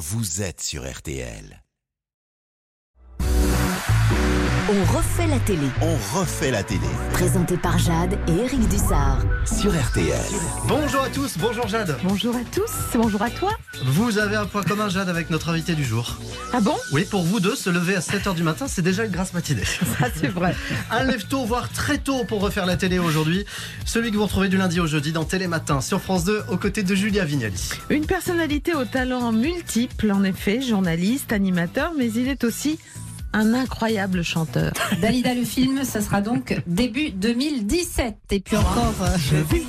vous êtes sur RTL. On refait la télé. On refait la télé Présenté par Jade et Eric Dussard. sur RTL. Bonjour à tous, bonjour Jade. Bonjour à tous, bonjour à toi. Vous avez un point commun Jade avec notre invité du jour. Ah bon? Oui, pour vous deux, se lever à 7h du matin, c'est déjà une grasse matinée. Ah c'est vrai. Un lève tôt, voire très tôt pour refaire la télé aujourd'hui. Celui que vous retrouvez du lundi au jeudi dans Télématin sur France 2 aux côtés de Julia Vignali. Une personnalité aux talents multiples, en effet, journaliste, animateur, mais il est aussi un incroyable chanteur. Dalida le film, ça sera donc début 2017. Et puis encore, euh, Je vis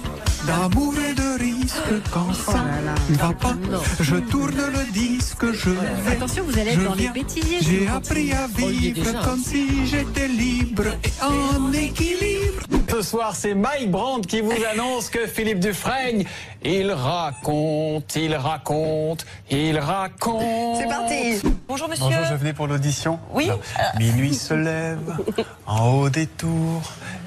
d'amour et de risque quand ça ne va pas. Je tourne le disque, je vais. attention, vous allez être dans les bêtisiers. J'ai appris à Oh, vivre comme si j'étais libre et en équilibre. Ce soir, c'est Mike Brandt qui vous annonce que Philippe Dufresne, il raconte, il raconte, il raconte. C'est parti. Bonjour monsieur. Bonjour, je venais pour l'audition. Oui. Alors, Minuit se lève, en haut des tours,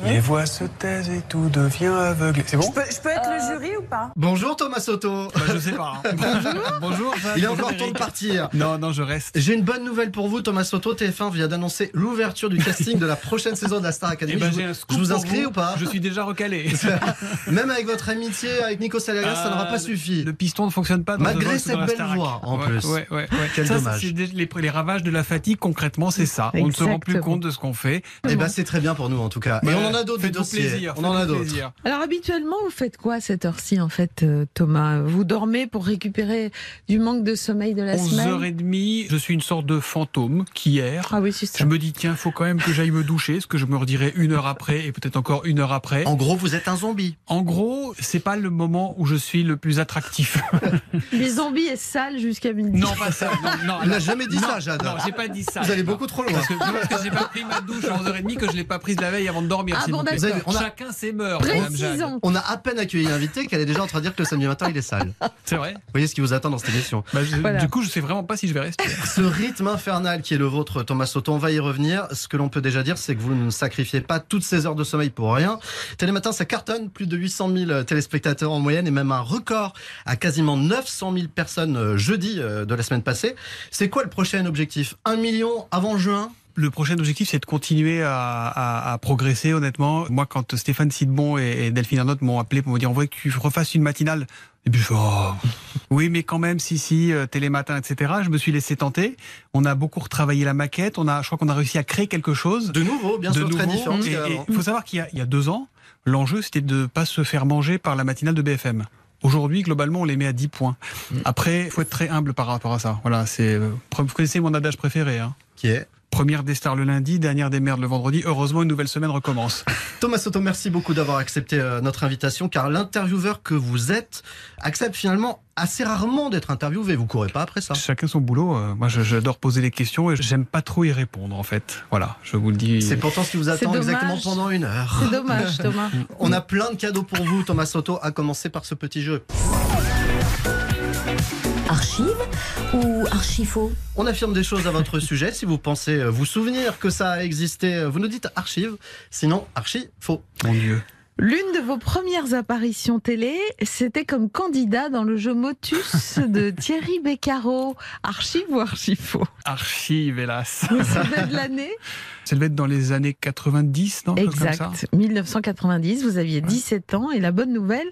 les voix se taisent et tout devient aveugle. C'est Je bon peux, je peux être le jury ou pas Bonjour Thomas Soto. Bah, Je sais pas. Bonjour. Bonjour. Il est encore temps de partir. Non, non, je reste. J'ai une bonne nouvelle pour vous, Thomas Soto. TF1 vient d'annoncer l'ouverture du casting de la prochaine saison de la Star Academy. Eh ben, je, vous- un scoop je vous pour inscris ou pas Je suis déjà recalé. Même avec votre amitié avec Nico Salagas, ça n'aura pas Ah, suffi. Le piston ne fonctionne pas. Dans Malgré cette belle Starac. voix, en Ouais, plus. Ouais, ouais, ouais. Quel Ça, dommage. Les, les ravages de la fatigue, concrètement, c'est ça. On ne se rend plus compte de ce qu'on fait. Eh ben, c'est très bien pour nous en tout cas. Et on en a d'autres du faites-vous dossier. plaisir. on en a d'autres. plaisir. Alors habituellement, vous faites quoi à cette heure-ci en fait, euh, Thomas? Vous dormez pour récupérer du manque de sommeil de la semaine? 11h30, je suis une sorte de fantôme qui erre. Ah oui, c'est ça. Je me dis, tiens, faut quand même que j'aille me doucher, ce que je me redirai une heure après et peut-être encore une heure après. En gros, vous êtes un zombie. En gros, c'est pas le moment où je suis le plus attractif. Les zombies est sale jusqu'à midi. non, pas ça. Non, non, Il n'a jamais dit Non, ça, Jade. Non, j'ai pas dit ça. Vous allez Non. beaucoup trop loin. Parce que, parce que j'ai pas pris ma douche à 11h30 que je l'ai pas prise la veille avant de dormir. Ah bon, vous avez- on a- Chacun ses mœurs, Madame Jade. Précisons. On a à peine accueilli l'invité qu'elle est déjà en train de dire que le samedi matin il est sale. Vous C'est vrai. voyez ce qui vous attend dans cette émission. Bah, je- Voilà. Du coup, je sais vraiment pas si je vais rester. Ce rythme infernal qui est le vôtre, Thomas Soto, on va y revenir. Ce que l'on peut déjà dire, c'est que vous ne sacrifiez pas toutes ces heures de sommeil pour rien. Télématin, ça cartonne, plus de 800 000 téléspectateurs en moyenne et même un record à quasiment 900 000 personnes euh, jeudi euh, de la semaine passée. C'est quoi le prochain objectif? Un million avant juin? Le prochain objectif, c'est de continuer à, à- à progresser, honnêtement. Moi, quand Stéphane Sidbon et, et Delphine Arnaud m'ont appelé pour me dire on voit que tu refasses une matinale. Et puis, oh, oui, mais quand même, si, si, euh, télématin, etc. Je me suis laissé tenter. On a beaucoup retravaillé la maquette. On a, je crois qu'on a réussi à créer quelque chose. De nouveau, bien de sûr, très nouveau. différent. Qu'avant. et Il faut savoir qu'il y y a deux ans, l'enjeu, c'était de ne pas se faire manger par la matinale de BFM. Aujourd'hui, globalement, on les met à 10 points. Mm. Après, il faut être très humble par rapport à ça. Voilà, c'est. euh, Vous connaissez mon adage préféré. Hein. Qui est? Première des stars le lundi, dernière des merdes le vendredi. Heureusement, une nouvelle semaine recommence. Thomas Soto, merci beaucoup d'avoir accepté euh, notre invitation, car l'intervieweur que vous êtes accepte finalement assez rarement d'être interviewé. Vous courez pas après ça. Chacun son boulot. Euh, Moi, je- j'adore poser les questions et j'aime pas trop y répondre, en fait. Voilà, je vous le dis. C'est pourtant ce qui vous attend exactement pendant une heure. C'est dommage, Thomas. On a plein de cadeaux pour vous, Thomas Soto, à commencer par ce petit jeu. Archive ou archifaux On affirme des choses à votre sujet. Si vous pensez vous souvenir que ça a existé, vous nous dites archive. Sinon, archi, faux. Mon Dieu. L'une de vos premières apparitions télé, c'était comme candidat dans le jeu Motus de Thierry Beccaro. Archive ou archifaux Archive, hélas. Vous souvenez de l'année Ça devait être dans les années 90, non comme ça Exact. 1990, vous aviez 17 ans et la bonne nouvelle,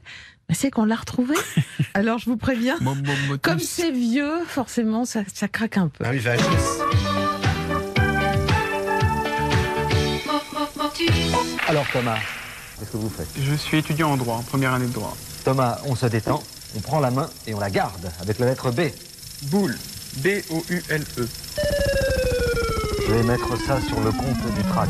c'est qu'on l'a retrouvé. Alors je vous préviens, comme c'est vieux, forcément ça, ça craque un peu. Ah oui. Alors Thomas, qu'est-ce que vous faites? Je suis étudiant en droit, en première année de droit. Thomas, on se détend, on prend la main et on la garde avec la lettre B. Boule. B-O-U-L-E. Je vais mettre ça sur le compte du trac.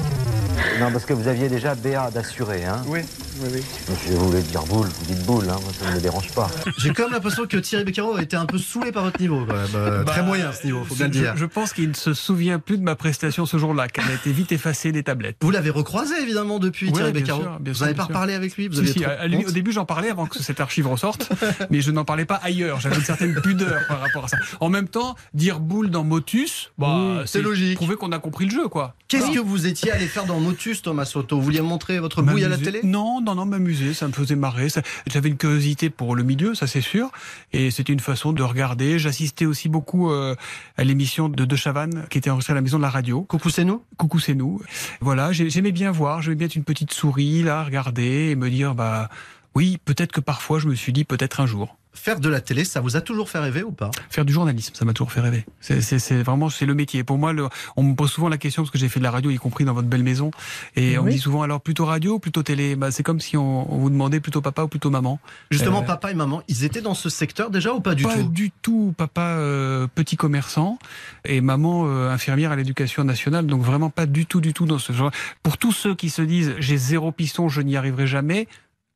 Non, parce que vous aviez déjà BA d'assuré, hein? Oui, oui, oui. Je voulais dire boule, vous dites boule, hein, moi ça ne me dérange pas. J'ai quand même l'impression que Thierry Beccaro a été un peu saoulé par votre niveau. Quand même. Euh, Bah, très moyen ce niveau, faut bien le dire. Je pense qu'il ne se souvient plus de ma prestation ce jour-là, qu'elle a été vite effacée des tablettes. Vous l'avez recroisé évidemment depuis Ouais, Thierry bien Beccaro. sûr, bien vous sûr, n'avez pas reparlé avec lui vous Si, avez si, à lui, au début, j'en parlais avant que cette archive ressorte, mais je n'en parlais pas ailleurs. J'avais une certaine pudeur par rapport à ça. En même temps, dire boule dans Motus, bah, c'est logique. Prouver qu'on a compris le jeu, quoi. Qu'est-ce que vous étiez allé faire dans Motus, Thomas Soto? Vous vouliez montrer votre Bah, bouille à la télé? Non, non, non, m'amuser, ça me faisait marrer. ça- J'avais une curiosité pour le milieu, ça c'est sûr, et c'était une façon de regarder. J'assistais aussi beaucoup euh, à l'émission de De Chavannes, qui était enregistrée à la maison de la radio. Coucou, c'est nous? Coucou, c'est nous. Voilà, j'ai- j'aimais bien voir, j'aimais bien être une petite souris là, regarder et me dire, bah oui, peut-être que parfois je me suis dit peut-être un jour. Faire de la télé, ça vous a toujours fait rêver ou pas Faire du journalisme, ça m'a toujours fait rêver. C'est- C'est c'est vraiment c'est le métier. Pour moi, le- on me pose souvent la question parce que j'ai fait de la radio, y compris dans votre belle maison, et on me dit souvent alors plutôt radio ou plutôt télé? Bah, c'est comme si on, on vous demandait plutôt papa ou plutôt maman. Justement, Euh, papa et maman, ils étaient dans ce secteur déjà ou pas du pas tout du tout. Papa euh, petit commerçant et maman euh, infirmière à l'éducation nationale. Donc vraiment pas du tout, du tout dans ce genre. Pour tous ceux qui se disent j'ai zéro piston, je n'y arriverai jamais.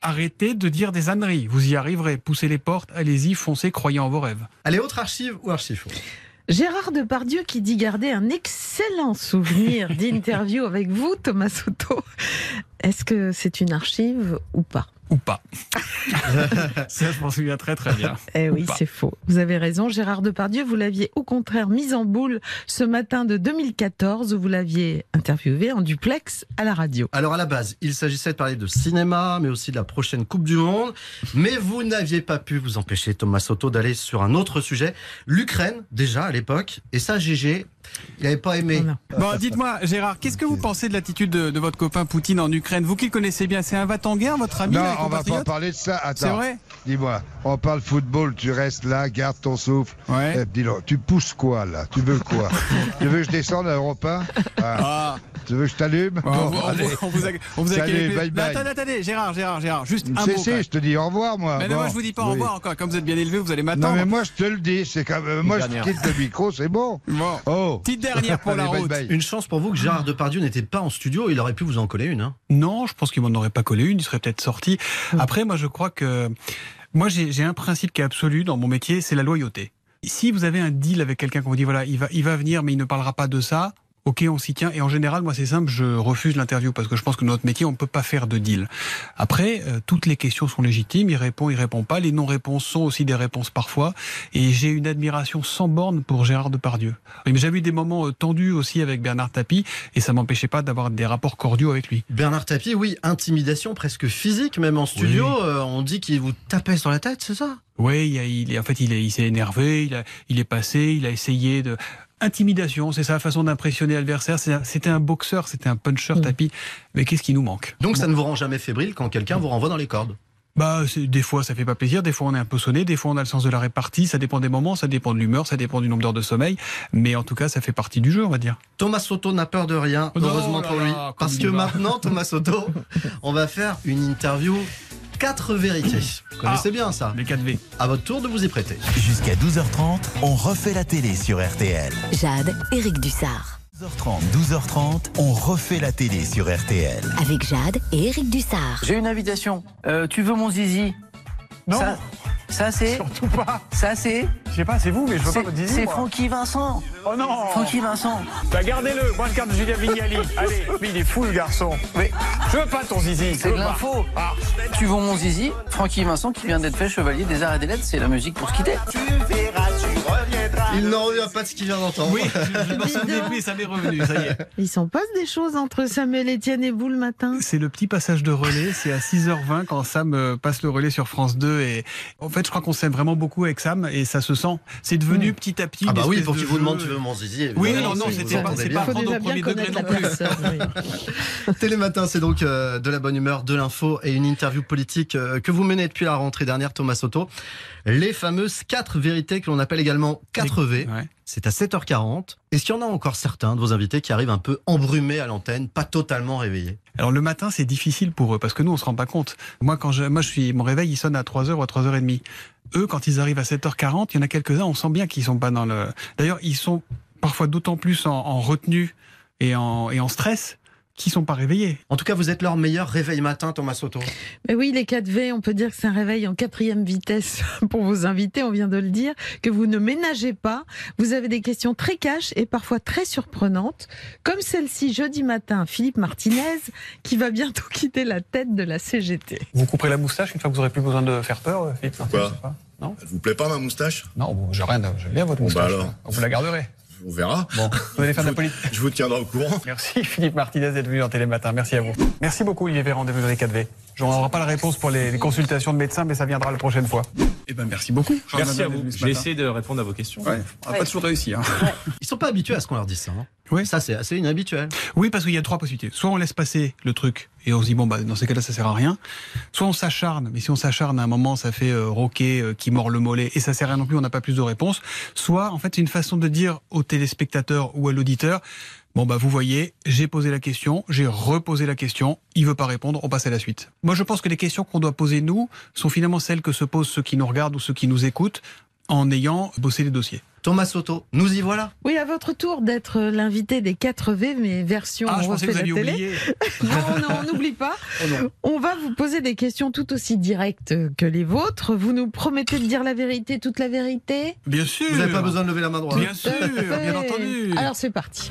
Arrêtez de dire des âneries. Vous y arriverez. Poussez les portes. Allez-y, foncez, croyez en vos rêves. Allez, autre archive ou archive Gérard Depardieu qui dit garder un excellent souvenir d'interview avec vous, Thomas Soto. Est-ce que c'est une archive ou pas? Ou pas. Ça, je m'en souviens très très bien. Eh Ou oui, c'est faux. Vous avez raison. Gérard Depardieu, vous l'aviez au contraire mis en boule ce matin de 2014 où vous l'aviez interviewé en duplex à la radio. Alors à la base, il s'agissait de parler de cinéma, mais aussi de la prochaine Coupe du Monde. Mais vous n'aviez pas pu vous empêcher, Thomas Soto, d'aller sur un autre sujet, l'Ukraine, déjà à l'époque. Et ça, GG, il n'avait pas aimé. Voilà. Bon, dites-moi, Gérard, qu'est-ce que vous pensez de l'attitude de, de votre copain Poutine en Ukraine? Vous qui le connaissez bien, c'est un va en guerre, votre ami Non, on va pas parler de ça. C'est Attends, vrai dis-moi, on parle football, tu restes là, garde ton souffle. Ouais. Eh, dis donc, tu pousses quoi là? Tu veux quoi? Tu veux que je descende à Europe 1 Ah, Ah, Tu veux que je t'allume? Bon, vous- on allez. vous- on vous a, on vous a Salut, bye Mais bye. Attendez, attendez, Gérard, Gérard, Gérard, juste un Si, mot. si, quand je te dis au revoir, moi. Mais non, moi je vous dis pas au revoir encore. Comme vous êtes bien élevé, vous allez Non, m'attendre. mais moi, je te le dis, c'est comme. euh, moi, je quitte le micro, c'est bon. Bon. Oh Petite dernière pour la Allez, bye route. bye. Une chance pour vous que Gérard Depardieu n'était pas en studio, il aurait pu vous en coller une. hein. Non, je pense qu'il m'en aurait pas collé une, il serait peut-être sorti. Après, moi, je crois que moi, j'ai j'ai un principe qui est absolu dans mon métier, c'est la loyauté. Si vous avez un deal avec quelqu'un qu'on vous dit voilà, il va, il va venir, mais il ne parlera pas de ça. Ok, on s'y tient. Et en général, moi, c'est simple, je refuse l'interview parce que je pense que notre métier, on ne peut pas faire de deal. Après, euh, toutes les questions sont légitimes. Il répond, il répond pas. Les non-réponses sont aussi des réponses parfois. Et j'ai une admiration sans borne pour Gérard Depardieu. Mais j'avais eu des moments euh, tendus aussi avec Bernard Tapie et ça m'empêchait pas d'avoir des rapports cordiaux avec lui. Bernard Tapie, oui, intimidation presque physique, même en studio. euh, on dit qu'il vous tapait sur la tête, c'est ça? Oui, il, a- il est- en fait, il s'est énervé, il, a- il est passé, il a essayé de. Intimidation, c'est sa façon d'impressionner l'adversaire. C'était un boxeur, c'était un puncher Mm. tapis. Mais qu'est-ce qui nous manque? Donc ça ne vous rend jamais fébrile quand quelqu'un vous renvoie dans les cordes? Bah, des fois, ça fait pas plaisir. Des fois, on est un peu sonné. Des fois, on a le sens de la répartie. Ça dépend des moments, ça dépend de l'humeur, ça dépend du nombre d'heures de sommeil. Mais en tout cas, ça fait partie du jeu, on va dire. Thomas Soto n'a peur de rien, Oh heureusement là pour là, lui. Parce que va. maintenant, Thomas Soto, on va faire une interview 4 vérités. Vous connaissez bien ça Les 4V. À votre tour de vous y prêter. Jusqu'à 12h30, on refait la télé sur RTL. Jade, Éric Dussard. 12h30, 12h30, on refait la télé sur RTL. Avec Jade et Éric Dussard. J'ai une invitation. Euh, tu veux mon zizi? Non, Ça, ça c'est. surtout pas. Ça c'est. Je sais pas, c'est vous, mais je veux pas C'est votre zizi. c'est. Francky Vincent. Oh non Francky Vincent. Bah gardez-le, moi je garde Julien Vignali. Allez, mais il est fou le garçon. Mais Je veux pas ton zizi. c'est de pas. l'info. Ah. Tu veux mon zizi Francky Vincent qui vient d'être fait chevalier des arts et des lettres. C'est la musique pour se quitter. Il n'en revient pas de ce qu'il vient d'entendre. Oui, je m'en souvenais plus, ça m'est revenu, ça y est. Il s'en passe des choses entre Samuel Etienne et vous le matin? C'est le petit passage de relais, c'est à 6h20 quand Sam euh, passe le relais sur France 2 et en fait je crois qu'on s'aime vraiment beaucoup avec Sam et ça se sent. C'est devenu petit à petit. Ah bah oui, pour qu'il vous demande tu veux mon zizi. Oui, non, non, c'était pas- c'est pas Il faut prendre au premier degré non plus. oui. Télématin, c'est donc euh, de la bonne humeur, de l'info et une interview politique euh, que vous menez depuis la rentrée dernière, Thomas Soto. Les fameuses 4 vérités que l'on appelle également 4V. Ouais. C'est à 7h40. Est-ce qu'il y en a encore certains de vos invités qui arrivent un peu embrumés à l'antenne, pas totalement réveillés Alors le matin, c'est difficile pour eux parce que nous, on se rend pas compte. Moi, quand je, moi, je suis, mon réveil, il sonne à 3h ou à 3h30. Eux, quand ils arrivent à 7h40, il y en a quelques-uns, on sent bien qu'ils sont pas dans le. D'ailleurs, ils sont parfois d'autant plus en, en retenue et en, et en stress qu'ils sont pas réveillés. En tout cas, vous êtes leur meilleur réveil matin, Thomas Soto. Mais oui, les 4V, on peut dire que c'est un réveil en quatrième vitesse pour vos invités, on vient de le dire, que vous ne ménagez pas. Vous avez des questions très cash et parfois très surprenantes, comme celle-ci jeudi matin, Philippe Martinez, qui va bientôt quitter la tête de la CGT. Vous couperez la moustache une fois que vous aurez plus besoin de faire peur, Philippe Pourquoi Non Elle vous plaît pas ma moustache? Non, bon, j'ai rien, j'aime bien votre bah moustache. alors. Vous la garderez. On verra. Bon, vous allez faire de la politique. Je vous tiendrai au courant. Merci Philippe Martinez d'être venu dans Télématin. Merci à vous. Merci beaucoup Olivier Véran de Véry 4V. Je n'aurai pas la réponse pour les, les consultations de médecins, mais ça viendra la prochaine fois. Eh ben merci beaucoup. Merci à vous. J'ai essayé de répondre à vos questions. Ouais, on n'a pas toujours réussi. Hein. Ils sont pas habitués à ce qu'on leur dise ça. hein. Oui. Ça, c'est assez inhabituel. Oui, parce qu'il y a trois possibilités. Soit on laisse passer le truc et on se dit bon bah dans ces cas-là ça sert à rien. Soit on s'acharne, mais si on s'acharne à un moment ça fait euh, roquer euh, qui mord le mollet et ça sert à rien non plus, on n'a pas plus de réponse. Soit en fait c'est une façon de dire au téléspectateur ou à l'auditeur Bon bah vous voyez, j'ai posé la question, j'ai reposé la question, il veut pas répondre, on passe à la suite. Moi je pense que les questions qu'on doit poser nous sont finalement celles que se posent ceux qui nous regardent ou ceux qui nous écoutent en ayant bossé les dossiers. Thomas Soto, nous y voilà. Oui, à votre tour d'être l'invité des 4V, mais version Ah, je on pensais refait que vous la aviez télé. oublié. non, non, on n'oublie pas. Oh. On va vous poser des questions tout aussi directes que les vôtres. Vous nous promettez de dire la vérité, toute la vérité? Bien sûr. Vous n'avez pas besoin de lever la main droite. Bien sûr, bien entendu. Alors c'est parti.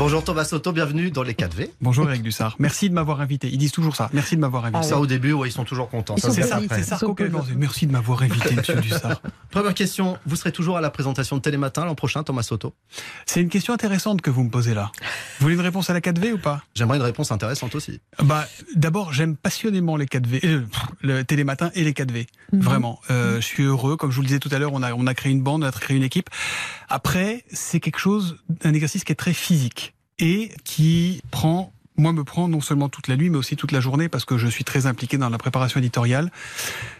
Bonjour Thomas Soto, bienvenue dans les 4V. Bonjour Eric Dussard. Merci de m'avoir invité. Ils disent toujours ça. Merci de m'avoir invité. Ça au début, ouais, ils sont toujours contents. Ils C'est ça, c'est ça. Merci de m'avoir invité, Monsieur Dussard. Première question, vous serez toujours à la présentation de Télématin l'an prochain, Thomas Soto? C'est une question intéressante que vous me posez là. Vous voulez une réponse à la 4V ou pas? J'aimerais une réponse intéressante aussi. Bah, d'abord, j'aime passionnément les 4V, euh, le télématin et les 4V. Mhm. Vraiment, Euh, je suis heureux. Comme je vous le disais tout à l'heure, on a on a créé une bande, on a créé une équipe. Après, c'est quelque chose, un exercice qui est très physique et qui prend moi me prend non seulement toute la nuit mais aussi toute la journée parce que je suis très impliqué dans la préparation éditoriale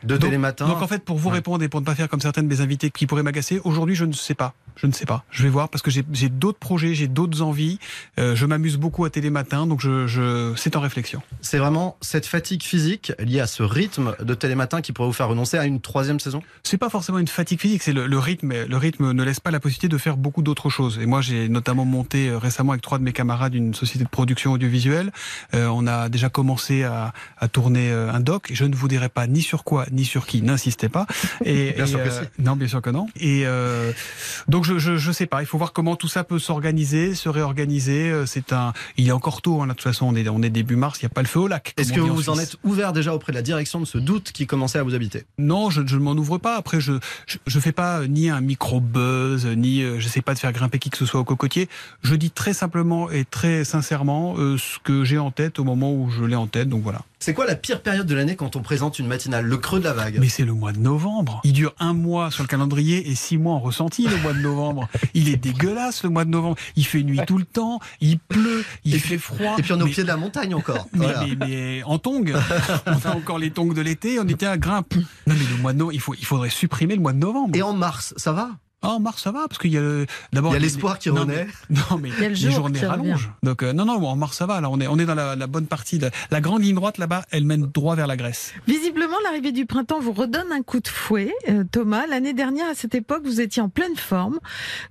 De donc, Télématin. Donc en fait, pour vous Ouais. répondre et pour ne pas faire comme certaines de mes invités qui pourraient m'agacer, aujourd'hui je ne sais pas. Je ne sais pas. Je vais voir parce que j'ai d'autres projets, j'ai d'autres envies. Euh, je m'amuse beaucoup à Télématin, donc je, je, c'est en réflexion. C'est vraiment cette fatigue physique liée à ce rythme de Télématin qui pourrait vous faire renoncer à une troisième saison? C'est pas forcément une fatigue physique, c'est le, le rythme. Le rythme ne laisse pas la possibilité de faire beaucoup d'autres choses. Et moi, j'ai notamment monté euh, récemment avec trois de mes camarades une société de production audiovisuelle. Euh, on a déjà commencé à, à tourner euh, un doc. Je ne vous dirai pas ni sur quoi ni sur qui. N'insistez pas. Et, Bien et, sûr que euh, si. Non, bien sûr que non. Et donc je, je je sais pas. Il faut voir comment tout ça peut s'organiser, se réorganiser. C'est un. Il est encore tôt. Hein, de toute façon, on est on est début mars. Il n'y a pas le feu au lac. Est-ce que vous en êtes ouvert déjà auprès de la direction de ce doute qui commençait à vous habiter? Non, je, ne m'en ouvre pas. Après, je, je fais pas ni un micro buzz, ni je sais pas de faire grimper qui que ce soit au cocotier. Je dis très simplement et très sincèrement euh, ce que j'ai en tête au moment où je l'ai en tête. Donc voilà. C'est quoi la pire période de l'année quand on présente une matinale Le creux de la vague? Mais c'est le mois de novembre. Il dure un mois sur le calendrier et six mois en ressenti le mois de novembre. Il est dégueulasse le mois de novembre. Il fait nuit tout le temps, il pleut, il Et fait froid. Et puis on est au Mais- pied de la montagne encore. Mais, Voilà. mais- mais en tongs, on a encore les tongs de l'été, on était à grimpe. Non mais le mois de novembre, il, faut, il faudrait supprimer le mois de novembre. Et en mars, ça va? Ah, en mars, ça va, parce qu'il y a le- d'abord. Il y a les- l'espoir qui non, renaît. mais- Non, mais Il y a le les jour journées rallongent. Donc, euh, non, non, en mars, ça va. Là, on est, on est dans la, la bonne partie. de- la grande ligne droite, là-bas, elle mène droit vers la Grèce. Visiblement, l'arrivée du printemps vous redonne un coup de fouet. Euh, Thomas, l'année dernière, à cette époque, vous étiez en pleine forme.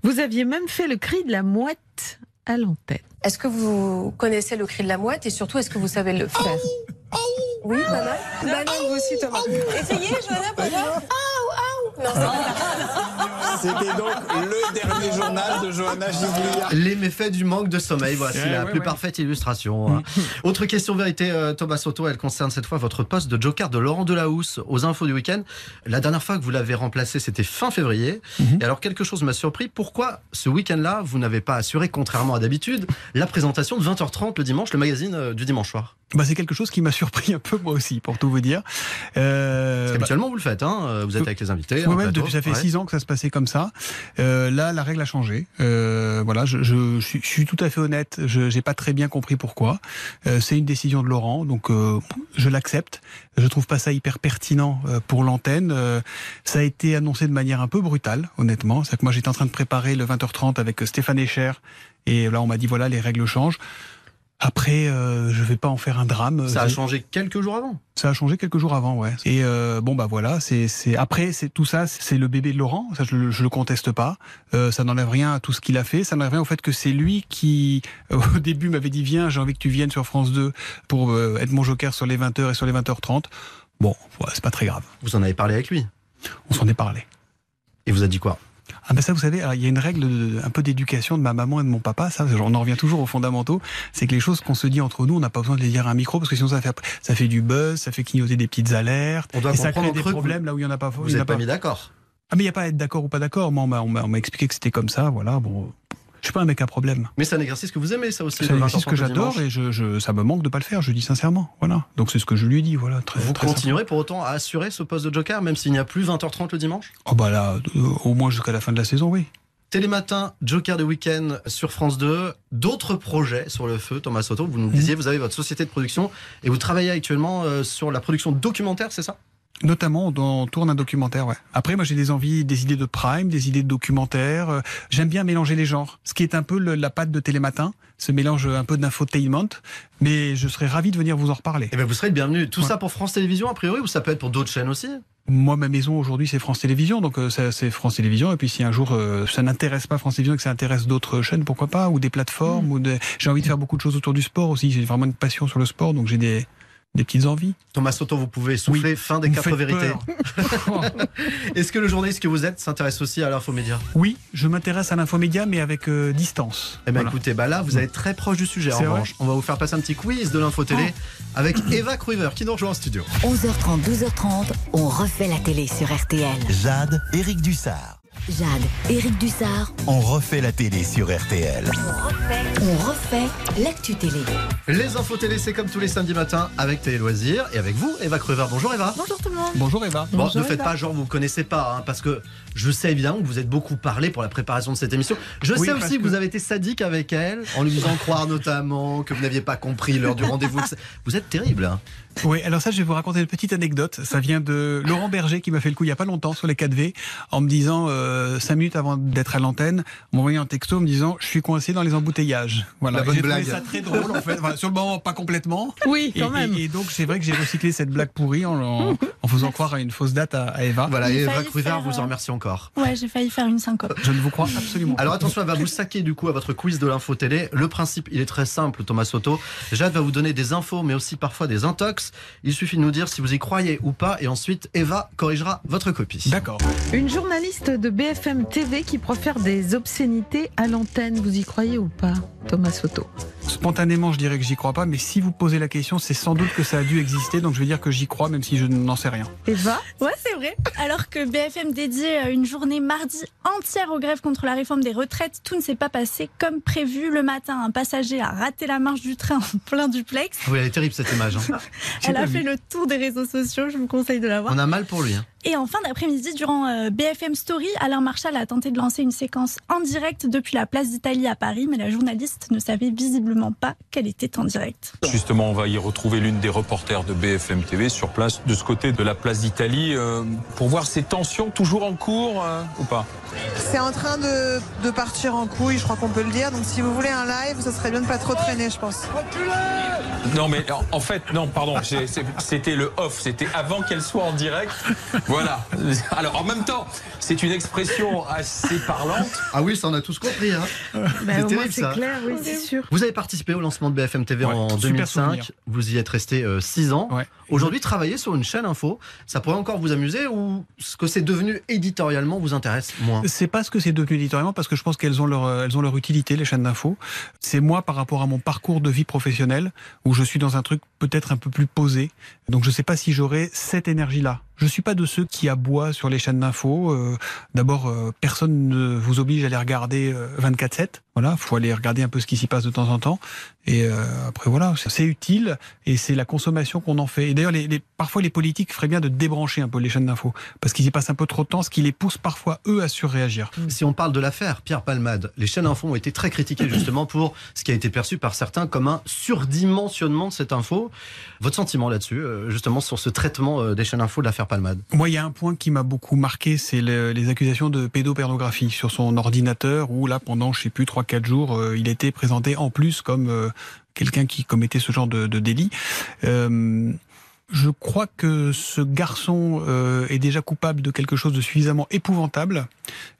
Vous aviez même fait le cri de la mouette à l'antenne. Est-ce que vous connaissez le cri de la mouette et surtout est-ce que vous savez le faire? Oui, pas mal. Mal, vous aussi, Thomas. Essayez, Johanna. Non, pas. C'était donc le dernier journal de Johanna Giglia. Les méfaits du manque de sommeil, voici Ouais, la ouais, plus ouais. parfaite illustration. Autre question vérité, euh, Thomas Soto, elle concerne cette fois votre poste de joker de Laurent Delahousse aux infos du week-end. La dernière fois que vous l'avez remplacé, c'était fin février. Mhm. Et alors quelque chose m'a surpris. Pourquoi ce week-end-là, vous n'avez pas assuré, contrairement à d'habitude, la présentation de 20h30 le dimanche, le magazine euh, du dimanche soir? Bah, c'est quelque chose qui m'a surpris un peu, moi aussi, pour tout vous dire. Euh, Parce qu'habituellement, vous le faites, hein vous êtes avec les invités. Plateau. depuis, ça fait Ouais. six ans que ça se passait comme Euh, là, la règle a changé. Euh, voilà, je, je, je suis tout à fait honnête. Je n'ai pas très bien compris pourquoi. Euh, c'est une décision de Laurent, donc euh, je l'accepte. Je trouve pas ça hyper pertinent euh, pour l'antenne. Euh, ça a été annoncé de manière un peu brutale, honnêtement. C'est que moi, j'étais en train de préparer le 20h30 avec Stéphane Echer, et là, on m'a dit voilà, les règles changent. Après, euh, je vais pas en faire un drame. Ça a changé quelques jours avant. ça a changé quelques jours avant, ouais. Et euh, bon bah voilà, c'est c'est après c'est tout ça, c'est le bébé de Laurent, ça je, le- je le conteste pas. Euh, ça n'enlève rien à tout ce qu'il a fait, ça n'enlève rien au fait que c'est lui qui euh, au début m'avait dit viens, j'ai envie que tu viennes sur France 2 pour euh, être mon joker sur les 20h et sur les 20h30. Bon, ouais, c'est pas très grave. Vous en avez parlé avec lui? On s'en est parlé. Et vous a dit quoi? Ah ben ça, vous savez, alors, il y a une règle de- un peu d'éducation de ma maman et de mon papa. Ça, on en revient toujours aux fondamentaux. C'est que les choses qu'on se dit entre nous, on n'a pas besoin de les dire à un micro parce que sinon ça fait ça fait du buzz, ça fait clignoter des petites alertes On doit et ça crée des problèmes là où il y en a pas. Vous n'êtes pas pas. mis d'accord Ah mais il n'y a pas à être d'accord ou pas d'accord. Moi, on m'a expliqué que c'était comme ça. Voilà. Bon, je suis pas un mec à problème. Mais c'est un exercice que vous aimez, ça aussi. C'est un exercice 20h30 que j'adore et je, je- ça me manque de pas le faire. Je dis sincèrement. Voilà. Donc c'est ce que je lui ai dit. Voilà. Très, Vous très continuerez pour autant à assurer ce poste de joker, même s'il n'y a plus 20h30 le dimanche? Oh bah là, euh, au moins jusqu'à la fin de la saison, oui. Télématin, Joker de week-end sur France 2. D'autres projets sur le feu, Thomas Soto. Vous nous disiez, vous avez votre société de production et vous travaillez actuellement euh, sur la production documentaire, c'est ça? Notamment, on on tourne un documentaire, ouais. Après, moi, j'ai des envies, des idées de prime, des idées de documentaire. Euh, J'aime bien mélanger les genres. Ce qui est un peu le- la patte de Télématin, ce mélange un peu d'infotainment. Mais je serais ravi de venir vous en reparler. Eh bien, vous serez le bienvenu. Tout ça pour France Télévisions, a priori, ou ça peut être pour d'autres chaînes aussi? Moi, ma maison aujourd'hui, c'est France Télévisions, donc euh, c'est France Télévisions. Et puis, si un jour euh, ça n'intéresse pas France Télévisions et que ça intéresse d'autres chaînes, pourquoi pas, ou des plateformes, ou des... j'ai envie de faire beaucoup de choses autour du sport aussi. J'ai vraiment une passion sur le sport, donc j'ai des, des petites envies. Thomas Soto, vous pouvez souffler fin des Vous quatre vérités. Est-ce que le journaliste que vous êtes s'intéresse aussi à l'infomédia? Oui, je m'intéresse à l'infomédia, mais avec euh, distance. Eh bien, Voilà. écoutez, bah là, vous êtes très proche du sujet. En revanche, on va vous faire passer un petit quiz de l'info télé avec Eva Cruiver qui nous rejoint en studio. 11h30, 12h30, on refait la télé sur RTL. Jade, Éric Dussard. Jade, Éric Dussard, On refait la télé sur RTL. on refait l'actu télé. Les infos télé, c'est comme tous les samedis matins avec Télé Loisirs et avec vous, Eva Cruiver. Bonjour Eva. Bonjour tout le monde. Bonjour Eva. Bon, Bonjour, ne faites Eva. pas genre vous connaissez pas, hein, parce que je sais évidemment que vous êtes beaucoup parlé pour la préparation de cette émission. Je Oui, sais aussi que que- vous avez été sadique avec elle, en lui faisant croire notamment que vous n'aviez pas compris l'heure du rendez-vous. Vous êtes terrible. hein. Oui, alors ça, je vais vous raconter une petite anecdote. Ça vient de Laurent Berger qui m'a fait le coup il y a pas longtemps sur les 4V en me disant, euh, cinq minutes avant d'être à l'antenne, m'envoyait un texto me disant, je suis coincé dans les embouteillages. Voilà. La bonne J'ai trouvé blague. ça très drôle en fait. Enfin, sur le moment, pas complètement. Oui, Et, quand même. et- et donc, c'est vrai que j'ai recyclé cette blague pourrie en, en- en faisant croire à une fausse date à, à Eva. Voilà, Il et Eva faire, vous en euh, remercie encore. Ouais, j'ai failli faire une syncope. Je ne vous crois absolument pas. Alors attention, elle va vous saquer du coup à votre quiz de l'info télé. Le principe, il est très simple, Thomas Soto. Jade va vous donner des infos, mais aussi parfois des intox. Il suffit de nous dire si vous y croyez ou pas, et ensuite Eva corrigera votre copie. D'accord. Une journaliste de BFM TV qui profère des obscénités à l'antenne. Vous y croyez ou pas, Thomas Soto Spontanément, je dirais que j'y crois pas, mais si vous posez la question, c'est sans doute que ça a dû exister, donc je vais dire que j'y crois, même si je n'en sais rien. Eva Ouais, c'est vrai. Alors que BFM dédiait une journée mardi entière aux grèves contre la réforme des retraites, tout ne s'est pas passé comme prévu. Le matin, un passager a raté la marche du train en plein duplex. Oui, elle est terrible cette image. hein. Elle a vu. fait le tour des réseaux sociaux, je vous conseille de la voir. On a mal pour lui. hein. Et en fin d'après-midi, durant euh, BFM Story, Alain Marchal a tenté de lancer une séquence en direct depuis la place d'Italie à Paris, mais la journaliste ne savait visiblement pas qu'elle était en direct. Justement, on va y retrouver l'une des reporters de BFM TV sur place, de ce côté de la place d'Italie, euh, pour voir ces tensions toujours en cours euh, ou pas? C'est en train de, de partir en couille, je crois qu'on peut le dire. Donc si vous voulez un live, ça serait bien de pas trop traîner, je pense. Non, mais en, en fait, non, pardon, c'était le off, c'était avant qu'elle soit en direct. Voilà. Alors, en même temps, c'est une expression assez parlante. Ah oui, ça on a tous compris. Hein. Ben, C'est terrible, c'est ça. clair, oui, c'est sûr. Vous avez participé au lancement de BFM TV Ouais, en super 2005. souvenir. Vous y êtes resté 6 ans. Ouais. Aujourd'hui, travailler sur une chaîne info, ça pourrait encore vous amuser ou ce que c'est devenu éditorialement vous intéresse moins? C'est pas ce que c'est devenu éditorialement parce que je pense qu'elles ont leur euh, elles ont leur utilité les chaînes d'info. C'est moi par rapport à mon parcours de vie professionnelle où je suis dans un truc peut-être un peu plus posé. Donc je sais pas si j'aurai cette énergie là. Je suis pas de ceux qui aboient sur les chaînes d'info. Euh, D'abord, euh, personne ne vous oblige à les regarder euh, 24/7. Voilà, faut aller regarder un peu ce qui s'y passe de temps en temps. Et euh, après voilà, c'est- utile et c'est la consommation qu'on en fait. Et d'ailleurs, les, les- parfois les politiques feraient bien de débrancher un peu les chaînes d'info parce qu'ils y passent un peu trop de temps, ce qui les pousse parfois eux à surréagir. Si on parle de l'affaire Pierre Palmade, les chaînes info ont été très critiquées justement pour ce qui a été perçu par certains comme un surdimensionnement de cette info. Votre sentiment là-dessus, euh, justement sur ce traitement euh, des chaînes info de l'affaire Palmade? Moi, il y a un point qui m'a beaucoup marqué, c'est le- les accusations de pédopornographie sur son ordinateur, où là, pendant, je sais plus, 3-4 jours, euh, il était présenté en plus comme euh, quelqu'un qui commettait ce genre de, délit. Euh, je crois que ce garçon est déjà coupable de quelque chose de suffisamment épouvantable.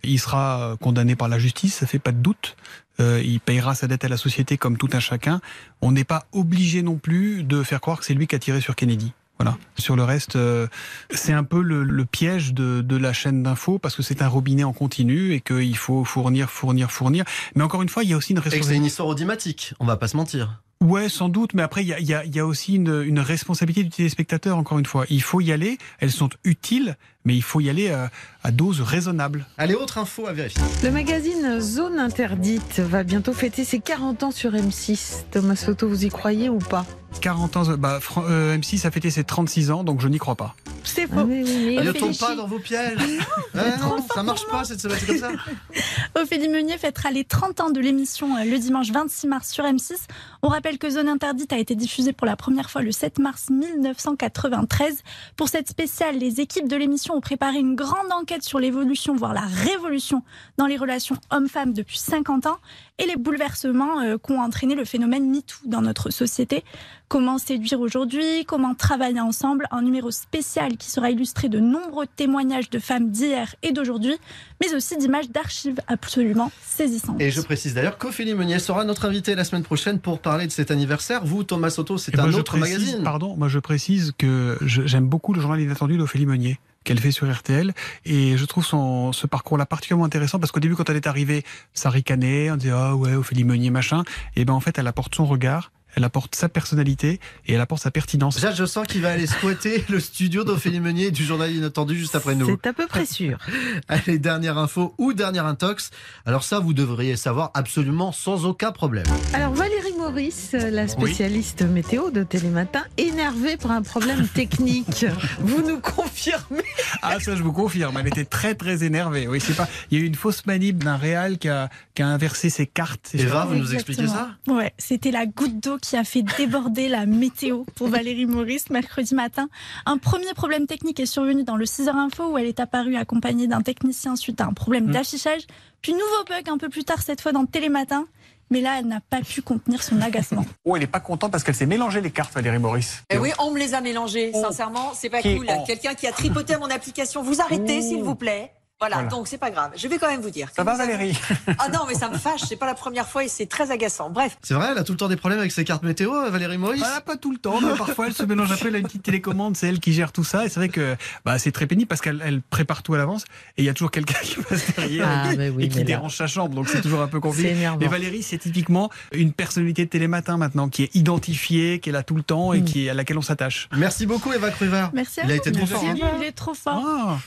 Il sera condamné par la justice, ça fait pas de doute. Il payera sa dette à la société comme tout un chacun. On n'est pas obligé non plus de faire croire que c'est lui qui a tiré sur Kennedy. Voilà. Sur le reste, euh, c'est un peu le, le piège de, de la chaîne d'info parce que c'est un robinet en continu et qu'il faut fournir, fournir, fournir. Mais encore une fois, il y a aussi une Et que c'est responsabilité. une histoire audimatique, on va pas se mentir. Ouais, sans doute, mais après, il y a, il y a- il y a aussi une, une responsabilité du téléspectateur, encore une fois. Il faut y aller, elles sont utiles, mais il faut y aller à, à dose raisonnable. Allez, autre info à vérifier. Le magazine Zone Interdite va bientôt fêter ses 40 ans sur M6. Thomas Soto, vous y croyez ou pas? 40 ans, bah, euh, M6 a fêté ses 36 ans, donc je n'y crois pas. C'est faux. ne tombe pas dans vos pièges. Non, ça marche pas cette semaine, c'est comme ça. Ophélie Meunier fêtera les 30 ans de l'émission euh, le dimanche 26 mars sur M6. On rappelle que Zone Interdite a été diffusée pour la première fois le 7 mars 1993. Pour cette spéciale, les équipes de l'émission ont préparé une grande enquête sur l'évolution, voire la révolution dans les relations hommes-femmes depuis 50 ans et les bouleversements euh, qu'ont entraîné le phénomène MeToo dans notre société. Comment séduire aujourd'hui, comment travailler ensemble, un numéro spécial qui sera illustré de nombreux témoignages de femmes d'hier et d'aujourd'hui, mais aussi d'images d'archives absolument saisissantes. Et je précise d'ailleurs qu'Ophélie Meunier sera notre invitée la semaine prochaine pour parler de cet anniversaire. Vous, Thomas Soto, c'est un autre précise- magazine. Pardon, moi je précise que j'aime beaucoup le journal inattendu d'Ophélie Meunier qu'elle fait sur RTL et je trouve son, ce parcours-là particulièrement intéressant parce qu'au début quand elle est arrivée, ça ricanait, on disait ah ouais Ophélie Meunier machin et ben en fait elle apporte son regard, elle apporte sa personnalité et elle apporte sa pertinence. Jade, je sens qu'il va aller squatter le studio d'Ophélie Meunier et du journal inattendu juste après nous. C'est à peu près sûr. Allez, dernière info ou dernière intox. Alors ça, vous devriez savoir absolument sans aucun problème. Alors Valérie Maurice, la spécialiste météo de Télématin, énervée par un problème technique. Vous nous confirmez Ah ça je vous confirme, elle était très très énervée. Oui c'est pas, il y a eu une fausse manip d'un Real qui a, qui a inversé ses cartes. c'est ça Exactement. Ouais, c'était la goutte d'eau qui a fait déborder la météo pour Valérie Maurice mercredi matin. Un premier problème technique est survenu dans le 6h Info où elle est apparue accompagnée d'un technicien suite à un problème Hmm. d'affichage. Puis nouveau bug un peu plus tard cette fois dans Télématin. Mais là, elle n'a pas pu contenir son agacement. Oh elle est pas contente parce qu'elle s'est mélangée les cartes Valérie Maurice. Eh oui, on me les a mélangés. Sincèrement, c'est pas Qui cool. on Quelqu'un qui a tripoté à mon application. Vous arrêtez, s'il vous plaît. Voilà, Voilà. donc c'est pas grave. Je vais quand même vous dire. Ça va Valérie Ah non, mais ça me fâche. C'est pas la première fois et c'est très agaçant. Bref. C'est vrai, elle a tout le temps des problèmes avec ses cartes météo, euh, Valérie Maurice Ah, pas tout le temps, mais parfois elle se mélange un peu, elle a une petite télécommande, c'est elle qui gère tout ça, et c'est vrai que bah, c'est très pénible parce qu'elle elle prépare tout à l'avance, et il y a toujours quelqu'un qui passe derrière Ah, et, oui, et qui là- dérange sa chambre, donc c'est toujours un peu C'est compliqué. énervant. Mais Valérie, c'est typiquement une personnalité de télématin maintenant, qui est identifiée, qui est là tout le temps, Mm. et qui, à laquelle on s'attache. Merci beaucoup Eva Cruver. Merci à Il a vous. été trop fort. Merci, hein. Il est trop fort. Ah.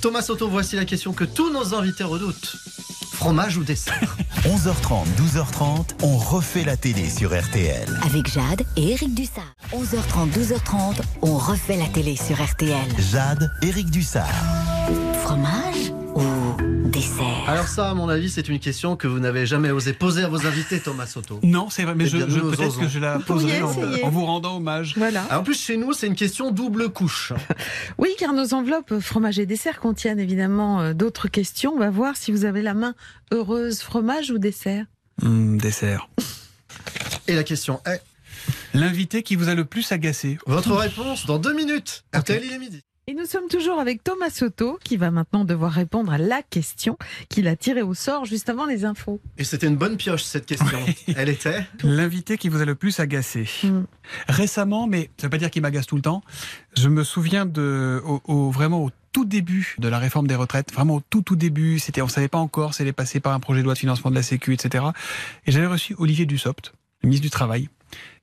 Thomas Soto, voici la question que tous nos invités redoutent. Fromage ou dessert 11h30, 12h30, on refait la télé sur RTL. Avec Jade et Eric Dussard. 11h30, 12h30, on refait la télé sur RTL. Jade, Éric Dussard. Fromage? Alors ça, à mon avis, c'est une question que vous n'avez jamais osé poser à vos invités, Thomas Soto. Non, c'est vrai, mais Eh je, peut-être osons. que je la poserai en, vous rendant hommage. Voilà. Ah, en plus, chez nous, c'est une question double couche. Oui, car nos enveloppes fromage et dessert contiennent évidemment euh, d'autres questions. On va voir si vous avez la main heureuse, fromage ou dessert. Hum, dessert. Et la question est L'invité qui vous a le plus agacé votre réponse dans deux minutes. RTL, il est midi. Et nous sommes toujours avec Thomas Soto, qui va maintenant devoir répondre à la question qu'il a tirée au sort juste avant les infos. Et c'était une bonne pioche, cette question. Elle était L'invité qui vous a le plus agacé. Mm. Récemment, mais ça veut pas dire qu'il m'agace tout le temps, je me souviens de, au, au- vraiment au tout début de la réforme des retraites, vraiment au tout tout début, c'était, on savait pas encore si elle est passée par un projet de loi de financement de la Sécu, etc. Et j'avais reçu Olivier Dussopt, le ministre du Travail,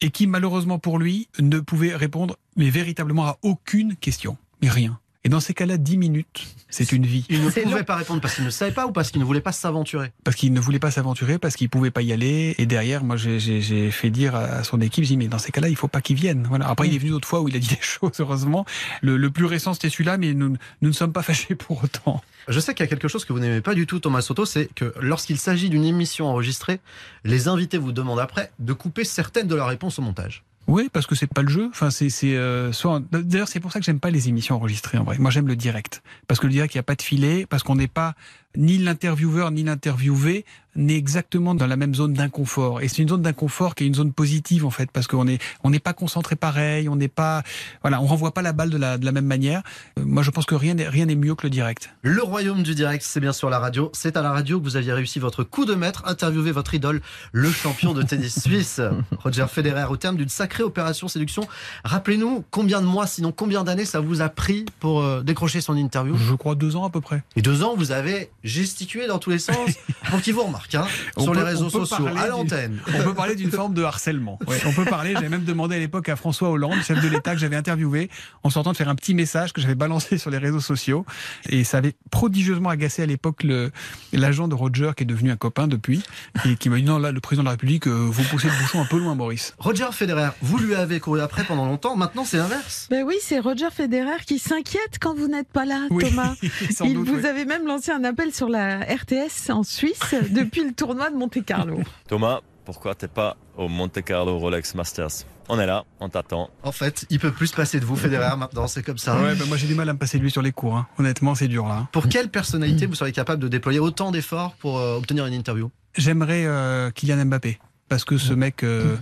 et qui malheureusement pour lui ne pouvait répondre, mais véritablement à aucune question, mais rien. Et dans ces cas-là, 10 minutes, c'est une vie. Il ne pouvait pas répondre parce qu'il ne savait pas ou parce qu'il ne voulait pas s'aventurer Parce qu'il ne voulait pas s'aventurer, parce qu'il pouvait pas y aller. Et derrière, moi, j'ai- fait dire à son équipe, j'ai dit, mais dans ces cas-là, il faut pas qu'il vienne. Voilà. Après, il est venu d'autres fois où il a dit des choses, heureusement. Le, le plus récent, c'était celui-là, mais nous, nous ne sommes pas fâchés pour autant. Je sais qu'il y a quelque chose que vous n'aimez pas du tout, Thomas Soto, c'est que lorsqu'il s'agit d'une émission enregistrée, les invités vous demandent après de couper certaines de leurs réponses au montage. Oui, parce que c'est pas le jeu. Enfin, c'est euh, soit. D'ailleurs, c'est pour ça que j'aime pas les émissions enregistrées en vrai. Moi, j'aime le direct parce que le direct, il y a pas de filet, parce qu'on n'est pas ni l'intervieweur ni l'interviewé n'est exactement dans la même zone d'inconfort. Et c'est une zone d'inconfort qui est une zone positive en fait, parce qu'on est on n'est pas concentré pareil, on n'est pas voilà, on renvoie pas la balle de la de la même manière. Euh, moi, je pense que rien n'est rien n'est mieux que le direct. Le royaume du direct, c'est bien sûr la radio. C'est à la radio que vous aviez réussi votre coup de maître, interviewer votre idole, le champion de tennis suisse, Roger Federer, au terme d'une sacrée opération séduction. Rappelez-nous combien de mois, sinon combien d'années ça vous a pris pour euh, décrocher son interview? Je crois deux ans à peu près. Et deux ans, vous avez gesticuler dans tous les sens pour qu'ils vous remarquent hein, sur peut- les réseaux sociaux, à l'antenne. On peut parler d'une forme de harcèlement. Ouais, on peut parler, j'avais même demandé à l'époque à François Hollande, chef de l'État, que j'avais interviewé, en sortant de faire un petit message que j'avais balancé sur les réseaux sociaux. Et ça avait prodigieusement agacé à l'époque le- l'agent de Roger, qui est devenu un copain depuis, et qui m'a dit non, là, le président de la République, euh, vous poussez le bouchon un peu loin, Maurice. Roger Federer, vous lui avez couru après pendant longtemps, maintenant c'est l'inverse. Ben oui, c'est Roger Federer qui s'inquiète quand vous n'êtes pas là, Oui, Thomas. Il doute, vous oui. avait même lancé un appel sur la RTS en Suisse depuis le tournoi de Monte Carlo. Thomas, pourquoi t'es pas au Monte Carlo Rolex Masters? On est là, on t'attend. En fait, il peut plus se passer de vous, Federer, maintenant, c'est comme ça. Ouais, ben moi j'ai du mal à me passer de lui sur les cours. hein. Honnêtement, c'est dur là. Pour quelle personnalité vous seriez capable de déployer autant d'efforts pour euh, obtenir une interview? J'aimerais euh, Kylian Mbappé parce que ce mec euh,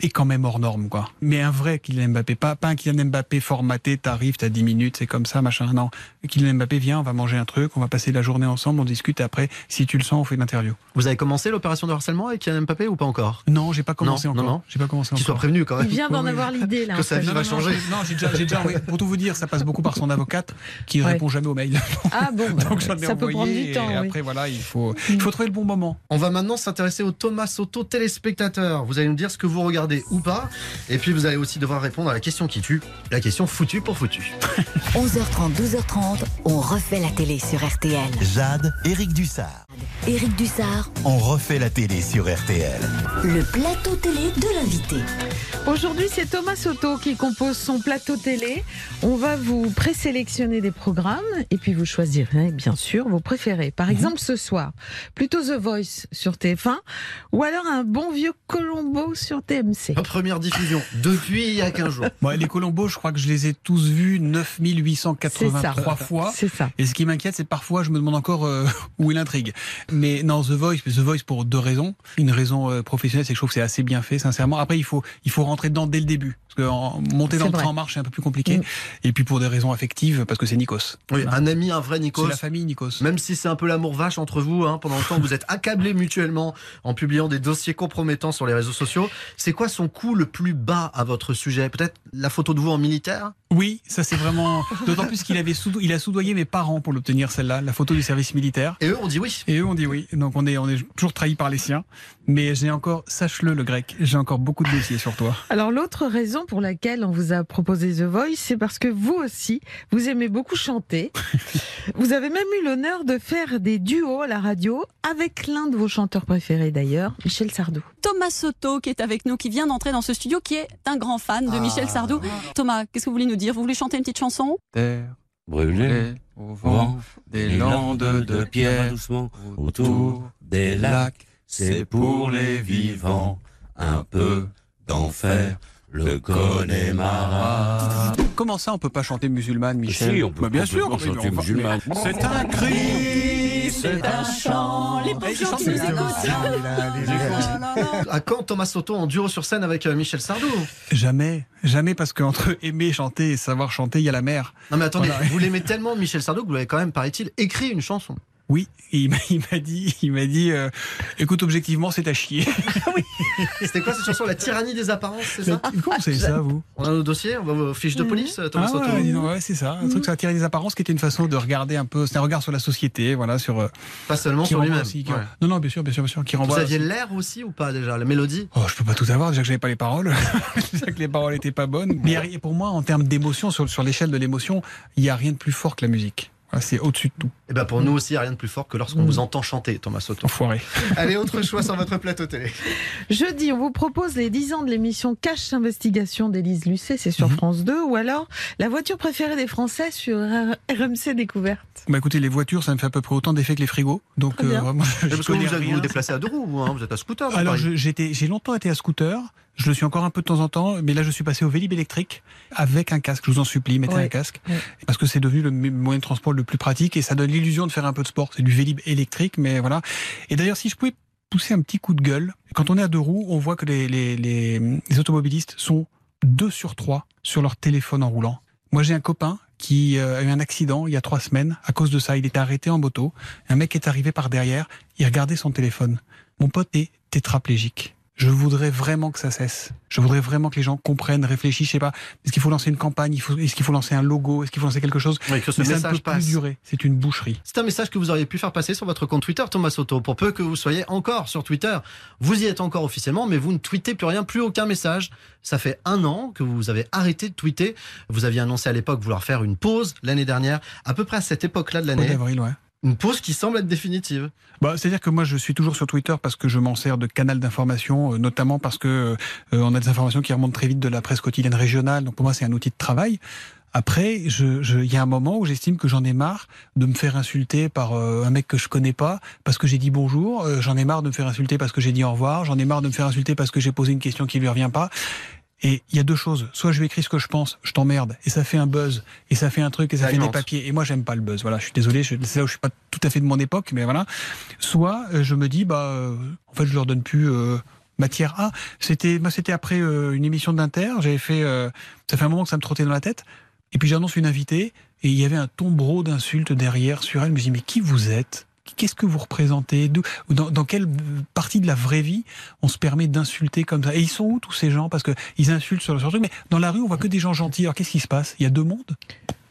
est quand même hors norme quoi. Mais un vrai Kylian Mbappé, pas, pas un Kylian Mbappé formaté, t'arrives, t'as 10 minutes, c'est comme ça, machin. Non, Kylian Mbappé vient, on va manger un truc, on va passer la journée ensemble, on discute et après, si tu le sens, on fait une interview. Vous avez commencé l'opération de harcèlement avec Kylian Mbappé ou pas encore? Non, j'ai pas commencé Non, encore. non, non. J'ai pas commencé Qu'il soit encore. prévenu quand même. Il vient d'en avoir l'idée là. Que sa vie va changer. Non, j'ai déjà, j'ai déjà envoyé- pour tout vous dire, ça passe beaucoup par son avocate qui ne Ouais. répond jamais aux mails. Ah bon, bah, Donc j'en ai ça peut envoyé prendre du temps. et oui. après voilà, il faut, il faut trouver le bon moment. On va maintenant s'intéresser au Thomas Soto téléspectateur. Vous allez nous dire ce que vous regardez ou pas. Et puis vous allez aussi devoir répondre à la question qui tue, la question foutue pour foutu. 11h30, 12h30, on refait la télé sur RTL. Jade, Éric Dussard. Éric Dussard, On refait la télé sur RTL. le plateau télé de l'invité. Aujourd'hui, c'est Thomas Soto qui compose son plateau télé. On va vous présélectionner des programmes et puis vous choisirez bien sûr vos préférés. Par exemple, ce soir, plutôt The Voice sur TF1 ou alors un bon vieux Colombo sur TMC. Première diffusion depuis il y a 15 jours. Bon, les Colombos, je crois que je les ai tous vus 9883 C'est ça. fois. C'est ça. Et ce qui m'inquiète, c'est parfois, je me demande encore euh, où est l'intrigue. Mais non, The Voice, The Voice pour deux raisons. Une raison euh, professionnelle, c'est que je trouve que c'est assez bien fait, sincèrement. Après, il faut, il faut rentrer dedans dès le début. Que monter dans le train vrai. en marche, c'est un peu plus compliqué. Mm. Et puis pour des raisons affectives, parce que c'est Nikos. Oui, Voilà. un ami, un vrai Nikos. C'est la famille Nikos. Même si c'est un peu l'amour vache entre vous, hein, pendant le temps vous êtes accablés mutuellement en publiant des dossiers compromettants sur les réseaux sociaux. C'est quoi son coup le plus bas à votre sujet? Peut-être la photo de vous en militaire? Oui, ça c'est vraiment. D'autant plus qu'il avait soudo- il a soudoyé mes parents pour l'obtenir celle-là, la photo du service militaire. Et eux on dit oui. Et eux on dit oui. Donc on est on est toujours trahi par les siens. Mais j'ai encore, sache-le le grec, j'ai encore beaucoup de dossiers sur toi. Alors l'autre raison pour laquelle on vous a proposé The Voice, c'est parce que vous aussi, vous aimez beaucoup chanter. vous avez même eu l'honneur de faire des duos à la radio avec l'un de vos chanteurs préférés d'ailleurs, Michel Sardou. Thomas Soto qui est avec nous, qui vient d'entrer dans ce studio, qui est un grand fan de Ah. Michel Sardou. Thomas, qu'est-ce que vous voulez nous dire? Vous voulez chanter une petite chanson? Terre brûlée au vent des landes de pierre autour des lacs, c'est pour les vivants un peu d'enfer. Le Connemara. Comment ça, on peut pas chanter musulmane, Michel Si, on peut Bah, bien sûr. chanter on va- musulmane. C'est un cri, c'est un chant. Les pauvres qui nous écoutent. À quand Thomas Soto en duo sur scène avec euh, Michel Sardou? Jamais, jamais parce qu'entre aimer chanter et savoir chanter, il y a la mer. Non mais attendez, Voilà. vous l'aimez tellement Michel Sardou que vous avez quand même, paraît-il, écrit une chanson. Oui, il m'a il m'a dit, il m'a dit, euh, écoute, objectivement, c'est à chier. C'était quoi cette chanson La tyrannie des apparences, c'est ça Comment vous savez ça, vous? On a nos dossiers, on va vos fiches de police, euh, Thomas Ah ouais, ouais, c'est ça. Un truc sur la tyrannie des apparences qui était une façon de regarder un peu, c'est un regard sur la société, voilà, sur. euh, Pas seulement sur lui-même. aussi. Non, non, bien sûr, bien sûr, bien sûr, qui Vous renvoie. aviez aussi- l'air aussi ou pas déjà La mélodie? Oh, je peux pas tout avoir, déjà que j'avais pas les paroles. déjà que les paroles étaient pas bonnes. Mais pour moi, en termes d'émotion, sur, sur l'échelle de l'émotion, il y a rien de plus fort que la musique. Voilà, c'est au-dessus de tout. Et ben pour nous aussi, il n'y a rien de plus fort que lorsqu'on vous entend chanter, Thomas Soto. Enfoiré. Allez, autre choix sur votre plateau télé. Jeudi, on vous propose les 10 ans de l'émission Cache Investigation d'Élise Lucet, c'est sur France 2, ou alors la voiture préférée des Français sur RMC Découverte. Bah écoutez, les voitures, ça me fait à peu près autant d'effet que les frigos. Donc Très bien. euh, je Parce que vous vous déplacez à deux roues, vous, hein, vous êtes à scooter. Alors j'étais, j'ai longtemps été à scooter. Je le suis encore un peu de temps en temps, mais là je suis passé au vélib électrique avec un casque. Je vous en supplie, mettez un casque parce que c'est devenu le moyen de transport le plus pratique et ça donne l'illusion de faire un peu de sport. C'est du vélib électrique, mais voilà. Et d'ailleurs, si je pouvais pousser un petit coup de gueule, quand on est à deux roues, on voit que les, les, les, les automobilistes sont deux sur trois sur leur téléphone en roulant. Moi, j'ai un copain qui euh, a eu un accident il y a trois semaines. À cause de ça, il était arrêté en moto. Un mec est arrivé par derrière. Il regardait son téléphone. Mon pote est tétraplégique. Je voudrais vraiment que ça cesse. Je voudrais vraiment que les gens comprennent, réfléchissent. Je sais pas. Est-ce qu'il faut lancer une campagne Est-ce qu'il faut lancer un logo Est-ce qu'il faut lancer quelque chose? Oui, que ce Mais ça ne message peut passe. plus durer. C'est une boucherie. C'est un message que vous auriez pu faire passer sur votre compte Twitter, Thomas Soto. Pour peu que vous soyez encore sur Twitter, vous y êtes encore officiellement, mais vous ne tweetez plus rien, plus aucun message. Ça fait un an que vous avez arrêté de tweeter. Vous aviez annoncé à l'époque vouloir faire une pause l'année dernière, à peu près à cette époque-là de l'année. ouais. Une pause qui semble être définitive. Bah, C'est-à-dire que moi, je suis toujours sur Twitter parce que je m'en sers de canal d'information, euh, notamment parce que euh, on a des informations qui remontent très vite de la presse quotidienne régionale. Donc pour moi, c'est un outil de travail. Après, je- je- il y a un moment où j'estime que j'en ai marre de me faire insulter par euh, un mec que je connais pas parce que j'ai dit bonjour. Euh, j'en ai marre de me faire insulter parce que j'ai dit au revoir. J'en ai marre de me faire insulter parce que j'ai posé une question qui lui revient pas. Et il y a deux choses. Soit je lui écris ce que je pense, je t'emmerde, et ça fait un buzz, et ça fait un truc, et ça Ça fait des papiers. Et moi, j'aime pas le buzz. Voilà, je suis désolé, je- c'est là où je suis pas tout à fait de mon époque, mais voilà. Soit euh, je me dis, bah, euh, en fait, je leur donne plus euh, matière A. C'était, moi, c'était après euh, une émission d'Inter. J'avais fait, euh, ça fait un moment que ça me trottait dans la tête. Et puis j'annonce une invitée, et il y avait un tombereau d'insultes derrière sur elle. Je me dis, mais qui vous êtes? Qu'est-ce que vous représentez dans, quelle partie de la vraie vie on se permet d'insulter comme ça Et ils sont où tous ces gens Parce que ils insultent sur le truc, mais dans la rue on voit que des gens gentils. Alors qu'est-ce qui se passe? Il y a deux mondes?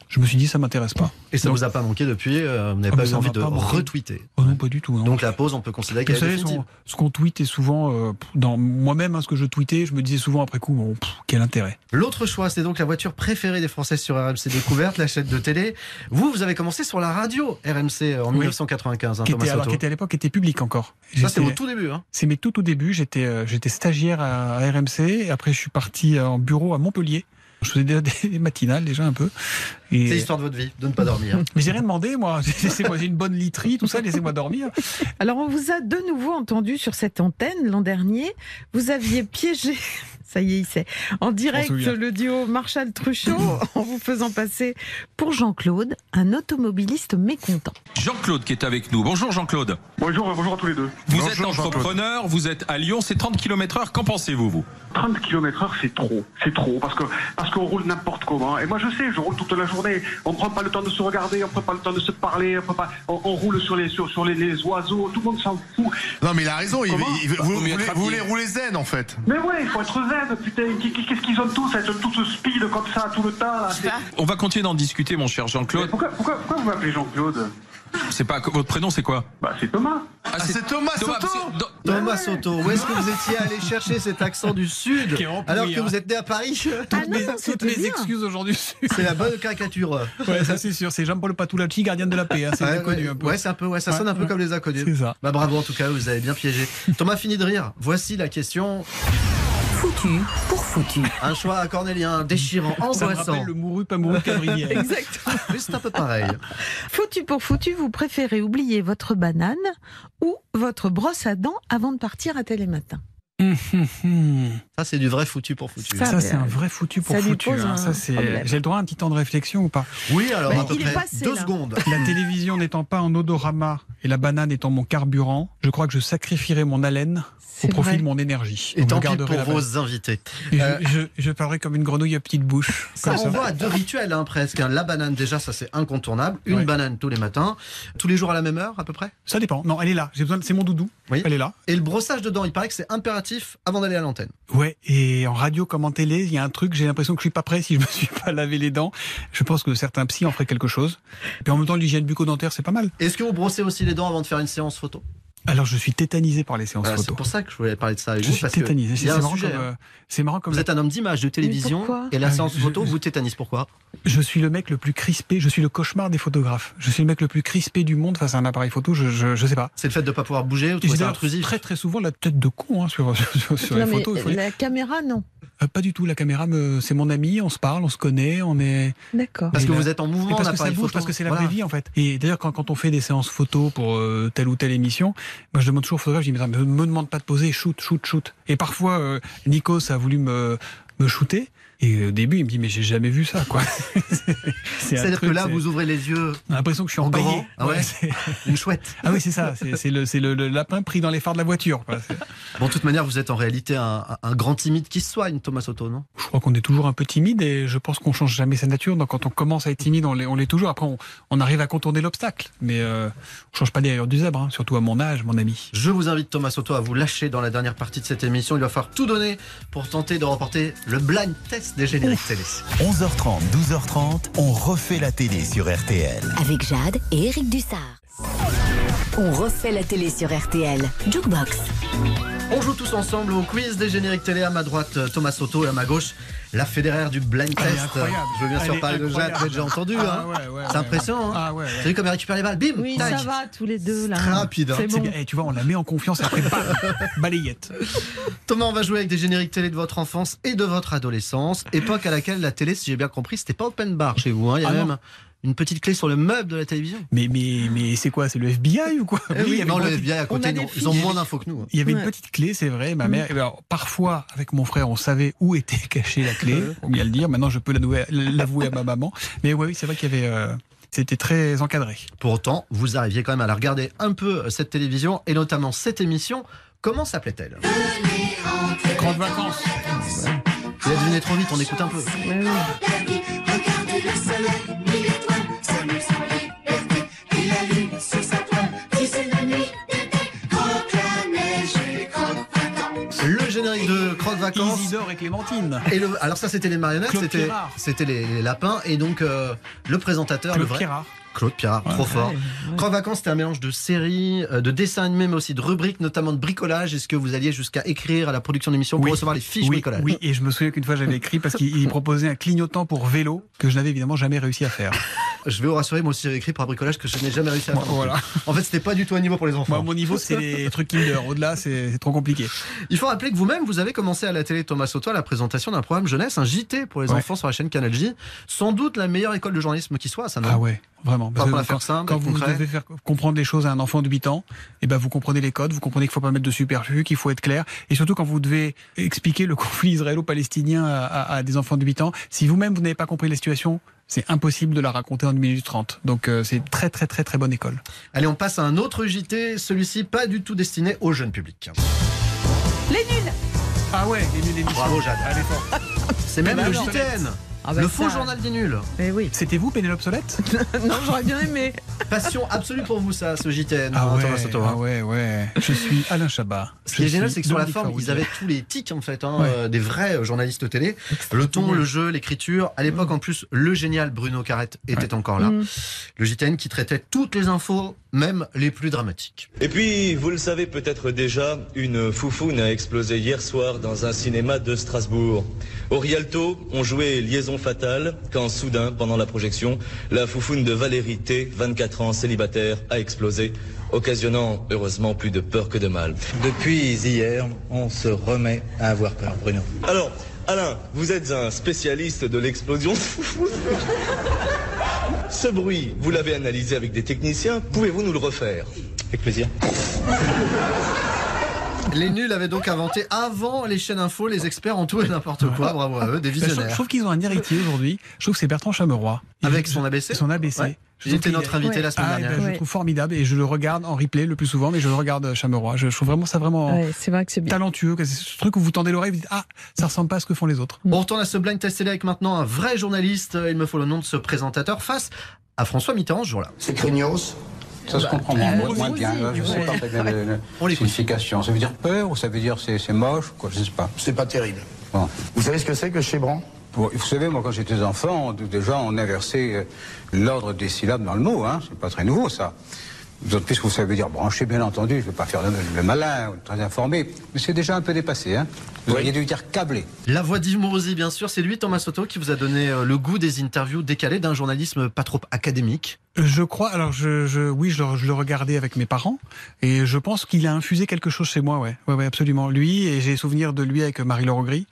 Je me suis dit ça m'intéresse pas. Et ça Donc- vous a pas manqué depuis euh, Vous n'avez Ah, pas eu envie de retweeter. Oh non, pas du tout. non. Donc la pause, on peut considérer qu'elle est savez, ce qu'on tweet est souvent, euh, dans moi-même, hein, ce que je tweetais, je me disais souvent après coup, bon, pff, quel intérêt. L'autre choix, c'est donc la voiture préférée des Français sur RMC Découverte, la chaîne de télé. Vous, vous avez commencé sur la radio RMC en Oui. 1995, hein, qui Thomas était, alors, Soto. qui était à l'époque était public encore. Ça, c'était au tout début. Hein. C'est mes tout tout débuts. J'étais euh, j'étais stagiaire à, à RMC. Et après, je suis parti euh, en bureau à Montpellier. Je faisais déjà des matinales déjà un peu. Et... C'est l'histoire de votre vie, de ne pas dormir. Mais j'ai rien demandé, moi. Laissez-moi, j'ai une bonne literie, tout ça. Laissez-moi dormir. Alors, on vous a de nouveau entendu sur cette antenne l'an dernier. Vous aviez piégé, ça y est, il sait, en direct le duo Marshall-Truchot en vous faisant passer pour Jean-Claude, un automobiliste mécontent. Jean-Claude qui est avec nous. Bonjour Jean-Claude. Bonjour, bonjour à tous les deux. Vous Bonjour, êtes entrepreneur, vous êtes à Lyon, c'est 30 km heure. Qu'en pensez-vous, vous? 30 km heure, c'est trop. C'est trop parce que parce qu'on roule n'importe comment. Et moi, je sais, je roule toute la journée. On prend pas le temps de se regarder, on prend pas le temps de se parler, on, prend pas, on, on roule sur les sur, sur les, les oiseaux. Tout le monde s'en fout. Non, mais il a raison. Il, Comment il- vous, voulez, vous rouler zen, en fait. Mais ouais, il faut être zen, putain. Qu'est-ce qu'ils ont tous, être tout ce speed comme ça tout le temps là. On va continuer d'en discuter, mon cher Jean-Claude. Pourquoi, pourquoi, pourquoi vous m'appelez Jean-Claude? C'est pas votre prénom, c'est quoi? Bah, c'est Thomas. Ah, c'est Thomas Soto Thomas Soto, où est-ce que vous étiez allé chercher cet accent du Sud alors que hein. vous êtes né à Paris? Toutes mes, toutes mes excuses aujourd'hui. C'est la bonne caricature. Ouais, ça c'est sûr. C'est Jean-Paul Patulacci, gardien de la paix. hein, c'est Ouais, bien connu ouais, un peu. ouais, c'est un peu, ouais, ça Ouais, sonne un peu ouais. comme les inconnus. C'est ça. Bah bravo en tout cas, vous avez bien piégé. Thomas finit de rire. Voici la question. Foutu pour foutu. Un choix à cornélien, déchirant, Ça me angoissant. rappelle le mouru pas mouru. Mais c'est un peu pareil. Foutu pour foutu, vous préférez oublier votre banane ou votre brosse à dents avant de partir à Télématin? Ça, c'est du vrai foutu pour foutu. Ça, Ça, c'est un vrai foutu pour ça foutu. hein. un Ça, c'est- problème. J'ai le droit à un petit temps de réflexion ou pas? Oui, alors Mais à peu il est près passé, deux là. secondes. La télévision n'étant pas en odorama et la banane étant mon carburant, je crois que je sacrifierai mon haleine au profit vrai. de mon énergie. Et tant pis garderai pour vos invités. Je- Euh, je, je parlerai comme une grenouille à petite bouche. Ça comme ça. renvoie à deux rituels hein, presque. hein. La banane, déjà, ça c'est incontournable. Une banane tous les matins, tous les jours à la même heure à peu près? Ça dépend. Non, elle est là. J'ai besoin. de- C'est mon doudou. Oui. Elle est là. Et le brossage de dents, il paraît que c'est impératif avant d'aller à l'antenne. Ouais. Et en radio comme en télé, il y a un truc. J'ai l'impression que je suis pas prêt si je me suis pas lavé les dents. Je pense que certains psys en feraient quelque chose. Et en même temps, l'hygiène bucco-dentaire, c'est pas mal. Est-ce que vous brossez aussi les dents avant de faire une séance photo? Alors, je suis tétanisé par les séances Voilà, C'est photo. pour ça que je voulais parler de ça avec Je vous. suis parce tétanisé. C'est marrant, comme, hein. euh, c'est marrant comme Vous êtes un homme d'image, de télévision, et la Ah, séance photo je- vous tétanise. Pourquoi Je suis le mec le plus crispé, je suis le cauchemar des photographes. Je suis le mec le plus crispé du monde face à un appareil photo, je, je, je sais pas. C'est le fait de ne pas pouvoir bouger ou de ça intrusif? très très souvent la tête de con hein, sur, sur, sur Non, les mais photos. la caméra, non. Euh, pas du tout, la caméra, me... c'est mon ami, on se parle, on se connaît, on est... D'accord. Parce que là- vous êtes en Et mouvement, parce que ça l'appareil bouge, photo. parce que c'est la Voilà. vraie vie en fait. Et d'ailleurs, quand, quand on fait des séances photo pour euh, telle ou telle émission, moi je demande toujours au photographe, je dis, mais me demande pas de poser, shoot, shoot, shoot. Et parfois, euh, Nikos a voulu me, me shooter. Et au début, il me dit, mais j'ai jamais vu ça, quoi. C'est-à-dire que là, vous ouvrez les yeux. On a l'impression que je suis en grand. Ah ouais, c'est- Une chouette. Ah oui, c'est ça. C'est le, c'est le- le lapin pris dans les phares de la voiture. quoi. Bon, de toute manière, vous êtes en réalité un, un grand timide qui se soigne, Thomas Soto, non? Je crois qu'on est toujours un peu timide et je pense qu'on change jamais sa nature. Donc quand on commence à être timide, on l'est, on l'est toujours. Après, on, on arrive à contourner l'obstacle. Mais euh, on change pas les rayures du zèbre, hein, surtout à mon âge, mon ami. Je vous invite, Thomas Soto, à vous lâcher dans la dernière partie de cette émission. Il va falloir tout donner pour tenter de remporter le blind test des génériques télé. 11h30, 12h30, on refait la télé sur RTL. Avec Jade et Eric Dussard. On refait la télé sur RTL. Jukebox. On joue tous ensemble au quiz des génériques télé. À ma droite, euh, Thomas Soto et à ma gauche, la fédéraire du blind test. incroyable. Je veux bien sûr parler de vous avez déjà entendu. Ah hein. ouais, ouais, c'est ouais. impressionnant. hein. Ah ouais, ouais. Vous savez comme elle récupère les balles Bim Oui, tac. ça va, tous les deux, là. Très rapide, hein. Bon. bien. Et tu vois, on la met en confiance après, bam, balayette. Thomas, on va jouer avec des génériques télé de votre enfance et de votre adolescence. Époque à laquelle la télé, si j'ai bien compris, c'était pas open bar chez vous. hein. Il y a Ah non. même une petite clé sur le meuble de la télévision. Mais, mais, mais c'est quoi C'est le FBI ou quoi Eh oui, il y avait non, le petite- FBI à côté, a ils ont moins d'infos que nous. hein. Il y avait Ouais. une petite clé, c'est vrai. Ma Mm. mère, ben, alors, parfois, avec mon frère, on savait où était cachée la clé. Faut bien le dire. Maintenant, je peux l'avouer l'avouer à ma maman. Mais ouais, oui, c'est vrai qu'il y avait. euh, C'était très encadré. Pour autant, vous arriviez quand même à la regarder un peu, euh, cette télévision, et notamment cette émission. Comment s'appelait-elle? Grande vacances. Vous avez deviné trop vite, on écoute un peu. Ouais, ouais. Le générique de Croque Vacances. Isidore et Clémentine. Et le, alors ça c'était les marionnettes, c'était les, les lapins et donc euh, le présentateur le vrai Pierrard. Claude Pierrard, trop fort. Croque Vacances c'était un mélange de séries, euh, de dessins animés mais aussi de rubriques, notamment de bricolage. Est-ce que vous alliez jusqu'à écrire à la production d'émissions pour Oui. recevoir les fiches oui, bricolage Oui, et je me souviens qu'une fois j'avais écrit parce qu'il il proposait un clignotant pour vélo que je n'avais évidemment jamais réussi à faire. Je vais vous rassurer, moi aussi j'avais écrit pour un bricolage que je n'ai jamais réussi à faire. Voilà. En fait c'était pas du tout un niveau pour les enfants. Moi, mon niveau, c'est les trucs Kinder. Au-delà, c'est trop compliqué. Il faut rappeler que vous-même, vous avez commencé à la télé Thomas Soto à la présentation d'un programme jeunesse, un JT pour les Ouais. enfants sur la chaîne Canal J. Sans doute la meilleure école de journalisme qui soit, ça non? Ah ouais, vraiment. Pas Parce pour que la faire quand- simple, Quand vous concret. devez faire comprendre les choses à un enfant de 8 ans, et ben vous comprenez les codes, vous comprenez qu'il faut pas mettre de superflu, qu'il faut être clair. Et surtout quand vous devez expliquer le conflit israélo-palestinien à, à- à des enfants de 8 ans, si vous-même vous n'avez pas compris les situations, c'est impossible de la raconter en 1 minute 30. Donc euh, c'est très très très très bonne école. Allez, on passe à un autre JT, celui-ci pas du tout destiné au jeune public. Les nuls Ah ouais, les nuls émissions. Bravo Jade. Allez, fort. C'est même Eh ben le. JTN. Ah bah le faux journal des nuls. Eh oui. C'était vous, Pénélope Solette non, j'aurais bien aimé. Passion absolue pour vous ça, ce JTN. Ah hein, ouais, hein. ah ouais, ouais. Je suis Alain Chabat. Ce qui est génial, c'est que sur la forme, ils avaient tous les tics en fait, hein, Ouais. euh, des vrais euh, journalistes télé. Le ton, le jeu, l'écriture. À l'époque, en plus, le génial Bruno Carrette était encore là. Mm. Le JTN qui traitait toutes les infos, même les plus dramatiques. Et puis, vous le savez peut-être déjà, une foufoune a explosé hier soir dans un cinéma de Strasbourg. Au Rialto, on jouait Liaison fatale quand soudain, pendant la projection, la foufoune de Valérie T, 24 ans, célibataire, a explosé, occasionnant heureusement plus de peur que de mal. Depuis hier, on se remet à avoir peur, Bruno. Alors, Alain, vous êtes un spécialiste de l'explosion de foufoune. Ce bruit, vous l'avez analysé avec des techniciens, pouvez-vous nous le refaire? Avec plaisir. Les nuls avaient donc inventé avant les chaînes info, les experts en tout et n'importe quoi. Bravo à eux, des Bah, je, trouve- je visionnaires. trouve qu'ils ont un héritier aujourd'hui. Je trouve que c'est Bertrand Chameroy. Avec son ABC Son ABC. Ouais. Il était notre invité la semaine Ah, eh ben, dernière. je le trouve formidable et je le regarde en replay le plus souvent, mais je le regarde euh, Chameroy. Je, je trouve vraiment ça vraiment Ouais, vrai que bien. talentueux. C'est ce truc où vous tendez l'oreille, vous dites ah ça ressemble pas à ce que font les autres. On retourne à ce blind test télé avec maintenant un vrai journaliste. Il me faut le nom de ce présentateur face à François Mitterrand ce jour-là. C'est craignos Ça se comprend moins, Euh, moins bien. Je sais ouais. pas très bien la signification. Ça veut dire peur ou ça veut dire c'est c'est moche quoi, Je sais pas. C'est pas terrible. Bon. Vous savez ce que c'est que Chebran Bon, vous savez, moi, quand j'étais enfant, déjà, on inversait euh, l'ordre des syllabes dans le mot. Hein. C'est pas très nouveau, ça. D'autant plus que vous savez dire? Brancher, bien entendu. Je ne veux pas faire le, le malin, ou très informé. Mais c'est déjà un peu dépassé. Hein. Vous auriez dû dire câblé. La voix d'Yves Morosi, bien sûr, c'est lui, Thomas Soto, qui vous a donné euh, le goût des interviews décalées d'un journalisme pas trop académique. Je crois. Alors, je, je, oui, je le, je le regardais avec mes parents et je pense qu'il a infusé quelque chose chez moi. Ouais, ouais, ouais absolument. Lui et j'ai souvenir de lui avec Marie-Laure Gris.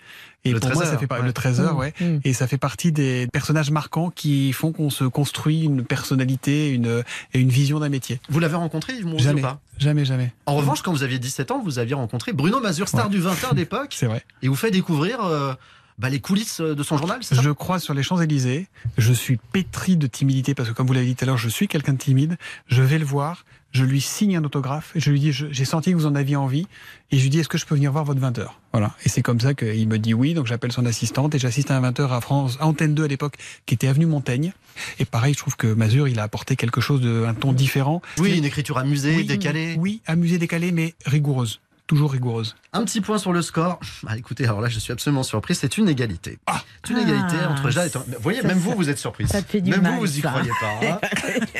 Et Le pour moi, 13 ça fait pas ouais. le 13 heures, Mmh, ouais. mmh. Et ça fait partie des personnages marquants qui font qu'on se construit une personnalité, une et une vision d'un métier. Vous l'avez rencontré, Yves Jamais, ou pas? Jamais, jamais. En revanche, quand vous aviez 17 ans, vous aviez rencontré Bruno Mazur, star Ouais. du 21 d'époque, C'est vrai. et vous fait découvrir euh, bah, les coulisses de son journal, c'est ça? Je crois sur les Champs-Élysées. Je suis pétri de timidité parce que, comme vous l'avez dit tout à l'heure, je suis quelqu'un de timide. Je vais le voir. Je lui signe un autographe et je lui dis j'ai senti que vous en aviez envie. Et je lui dis est-ce que je peux venir voir votre 20h voilà. Et c'est comme ça qu'il me dit oui. Donc j'appelle son assistante et j'assiste à un 20h à France à Antenne 2 à l'époque qui était avenue Montaigne. Et pareil je trouve que Mazur il a apporté quelque chose de un ton différent. Oui, une écriture amusée, Oui, décalée. oui amusée décalée mais rigoureuse toujours rigoureuse Un petit point sur le score. Ah, écoutez, alors là, je suis absolument surpris. C'est une égalité. c'est une égalité Ah, entre Jade et Thomas. Vous voyez, ça, même ça- vous, vous êtes surprise. ça te fait du même mal, vous, vous y ça. croyez pas. hein.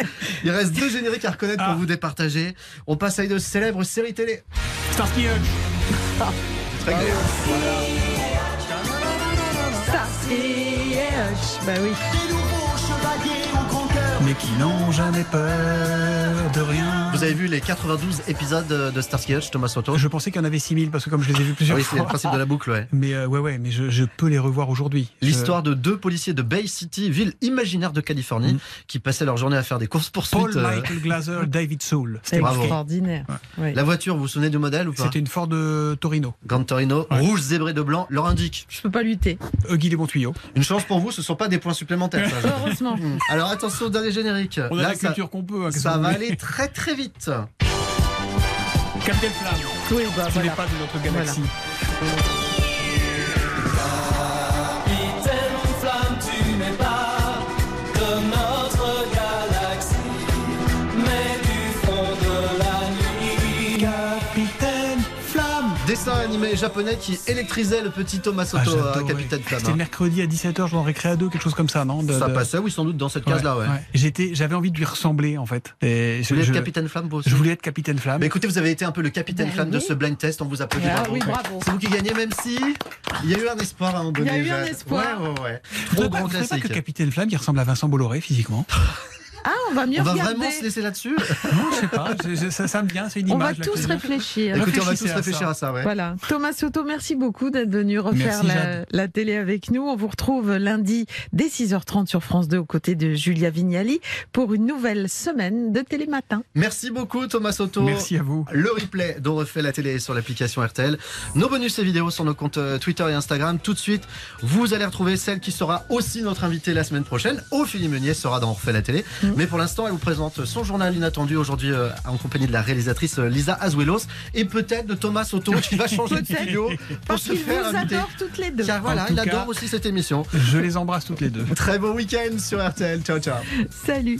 Il reste deux génériques à reconnaître Ah. pour vous départager. On passe à une célèbre série télé. Starsky Hutch Très clair. Starsky Hutch. Bah oui. mais qui n'ont jamais peur de rien Vous avez vu les 92 épisodes de Starsky Hutch, Thomas Soto je pensais qu'il y en avait 6000 parce que comme je les ai vus Ah plusieurs Oui, c'est le principe de la boucle, ouais. mais euh, ouais ouais mais je, je peux les revoir aujourd'hui Je- L'histoire de deux policiers de Bay City, ville imaginaire de Californie, qui passaient leur journée à faire des courses poursuites. Paul Michael Glaser, David Soul. C'est Bravo. extraordinaire. La voiture, vous vous souvenez du modèle ou pas C'était une Ford de Torino. Grande Torino, rouge zébré de blanc, leur indique. Je peux pas lutter. Les bons tuyaux. Une chance pour vous, ce ne sont pas des points supplémentaires. Heureusement. Alors attention au dernier générique. On a Là, la culture qu'on peut. hein, ça va aller très très vite. Captain Flamme. Oui, bah Ce voilà. n'est pas de notre galaxie. Dessin animé japonais qui électrisait le petit Thomas Ah, Soto, j'adorais. euh, Capitaine Flamme. C'était hein. mercredi à 17h, je m'en récré à deux, quelque chose comme ça, non De- Ça de- passait, oui, sans doute dans cette case-là, ouais. J'étais, j'avais envie de lui ressembler en fait. Et Vous je, voulez être je- Capitaine Flamme, vous aussi je voulais être Capitaine Flamme. Mais écoutez, vous avez été un peu le Capitaine Ben Flamme de oui. ce blind test, on vous applaudit. Ah bravo. oui, bravo. C'est vous qui gagnez, même si il y a eu un espoir à un moment donné. Il y a eu un espoir. Ouais, ouais, ouais. Trop pas- grand pas classique. que Capitaine Flamme, il ressemble à Vincent Bolloré physiquement Ah, on va mieux On va regarder. vraiment se laisser là-dessus? Non, je sais pas. je- je- ça, ça me vient, c'est une On image. va là, tous réfléchir. Écoutez, on va tous à réfléchir ça. à ça, ouais. Voilà. Thomas Soto, merci beaucoup d'être venu refaire Merci, la, télé avec nous. On vous retrouve lundi dès 6h30 sur France 2 aux côtés de Julia Vignali pour une nouvelle semaine de Télématin. Merci beaucoup Thomas Soto. Merci à vous. Le replay dont refait la télé sur l'application RTL. Nos bonus et vidéos sur nos comptes euh, Twitter et Instagram. Tout de suite, vous allez retrouver celle qui sera aussi notre invitée la semaine prochaine. Ophélie Meunier sera dans refait la télé. Mm. Mais pour l'instant, elle vous présente son journal inattendu aujourd'hui euh, en compagnie de la réalisatrice euh, Lisa Azuelos et peut-être de Thomas Soto qui va changer de studio pour Parce se qu'il faire vous inviter. adore toutes les deux. Car voilà, tout il cas- adore aussi cette émission. Je les embrasse toutes les deux. Très beau week-end sur RTL. Ciao, ciao. Salut.